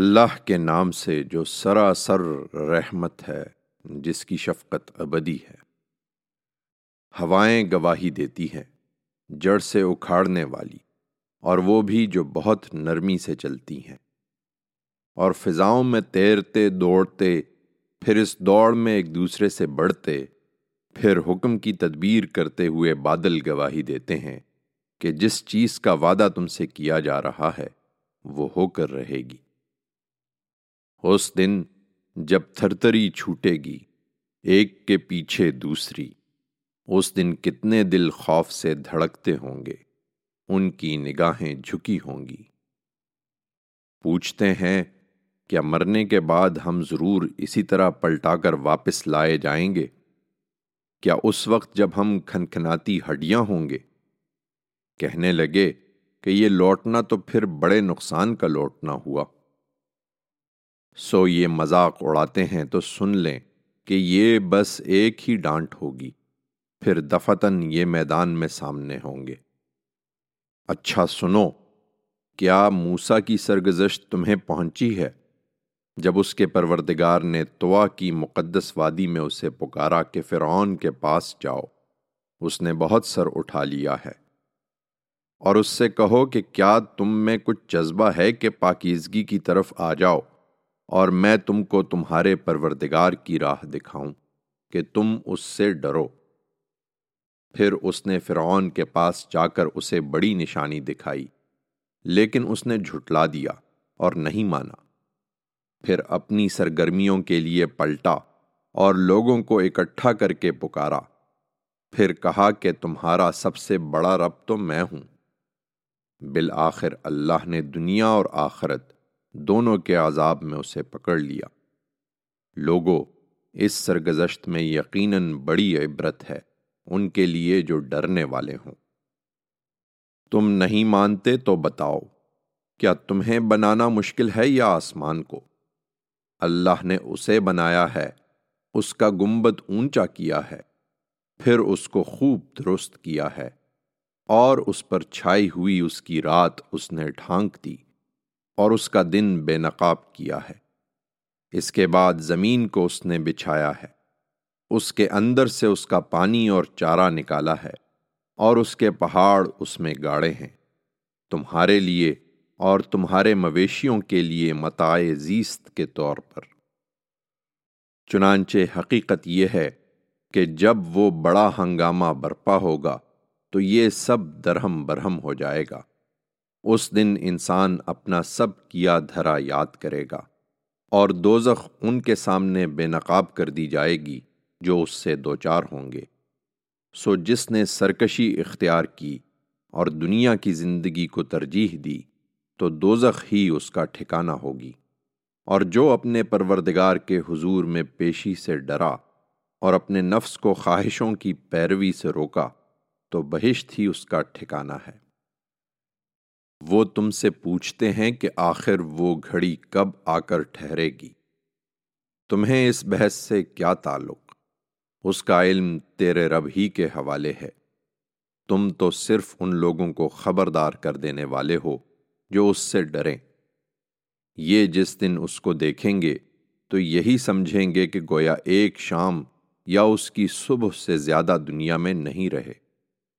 اللہ کے نام سے جو سراسر رحمت ہے، جس کی شفقت ابدی ہے۔ ہوائیں گواہی دیتی ہیں، جڑ سے اکھاڑنے والی، اور وہ بھی جو بہت نرمی سے چلتی ہیں۔ اور فضاؤں میں تیرتے دوڑتے، پھر اس دوڑ میں ایک دوسرے سے بڑھتے، پھر حکم کی تدبیر کرتے ہوئے بادل گواہی دیتے ہیں کہ جس چیز کا وعدہ تم سے کیا جا رہا ہے، وہ ہو کر رہے گی۔ اس دن جب تھرتری چھوٹے گی، ایک کے پیچھے دوسری، اس دن کتنے دل خوف سے دھڑکتے ہوں گے، ان کی نگاہیں جھکی ہوں گی۔ پوچھتے ہیں، کیا مرنے کے بعد ہم ضرور اسی طرح پلٹا کر واپس لائے جائیں گے؟ کیا اس وقت جب ہم کھنکھناتی ہڈیاں ہوں گے؟ کہنے لگے کہ یہ لوٹنا تو پھر بڑے نقصان کا لوٹنا ہوا۔ سو یہ مذاق اڑاتے ہیں تو سن لیں کہ یہ بس ایک ہی ڈانٹ ہوگی، پھر دفتن یہ میدان میں سامنے ہوں گے۔ اچھا سنو، کیا موسا کی سرگزشت تمہیں پہنچی ہے؟ جب اس کے پروردگار نے توا کی مقدس وادی میں اسے پکارا کہ فرعون کے پاس جاؤ، اس نے بہت سر اٹھا لیا ہے۔ اور اس سے کہو کہ کیا تم میں کچھ جذبہ ہے کہ پاکیزگی کی طرف آ جاؤ؟ اور میں تم کو تمہارے پروردگار کی راہ دکھاؤں کہ تم اس سے ڈرو۔ پھر اس نے فرعون کے پاس جا کر اسے بڑی نشانی دکھائی، لیکن اس نے جھٹلا دیا اور نہیں مانا۔ پھر اپنی سرگرمیوں کے لیے پلٹا اور لوگوں کو اکٹھا کر کے پکارا۔ پھر کہا کہ تمہارا سب سے بڑا رب تو میں ہوں۔ بالآخر اللہ نے دنیا اور آخرت دونوں کے عذاب میں اسے پکڑ لیا۔ لوگوں اس سرگزشت میں یقیناً بڑی عبرت ہے ان کے لیے جو ڈرنے والے ہوں۔ تم نہیں مانتے تو بتاؤ، کیا تمہیں بنانا مشکل ہے یا آسمان کو؟ اللہ نے اسے بنایا ہے، اس کا گنبد اونچا کیا ہے، پھر اس کو خوب درست کیا ہے، اور اس پر چھائی ہوئی اس کی رات اس نے ڈھانک دی۔ اور اس کا دن بے نقاب کیا ہے۔ اس کے بعد زمین کو اس نے بچھایا ہے۔ اس کے اندر سے اس کا پانی اور چارہ نکالا ہے اور اس کے پہاڑ اس میں گاڑے ہیں۔ تمہارے لیے اور تمہارے مویشیوں کے لیے متائے زیست کے طور پر۔ چنانچہ حقیقت یہ ہے کہ جب وہ بڑا ہنگامہ برپا ہوگا تو یہ سب درہم برہم ہو جائے گا۔ اس دن انسان اپنا سب کیا دھرا یاد کرے گا اور دوزخ ان کے سامنے بے نقاب کر دی جائے گی جو اس سے دوچار ہوں گے۔ سو جس نے سرکشی اختیار کی اور دنیا کی زندگی کو ترجیح دی، تو دوزخ ہی اس کا ٹھکانہ ہوگی۔ اور جو اپنے پروردگار کے حضور میں پیشی سے ڈرا اور اپنے نفس کو خواہشوں کی پیروی سے روکا، تو بہشت ہی اس کا ٹھکانہ ہے۔ وہ تم سے پوچھتے ہیں کہ آخر وہ گھڑی کب آ کر ٹھہرے گی۔ تمہیں اس بحث سے کیا تعلق؟ اس کا علم تیرے رب ہی کے حوالے ہے۔ تم تو صرف ان لوگوں کو خبردار کر دینے والے ہو جو اس سے ڈریں۔ یہ جس دن اس کو دیکھیں گے، تو یہی سمجھیں گے کہ گویا ایک شام یا اس کی صبح سے زیادہ دنیا میں نہیں رہے۔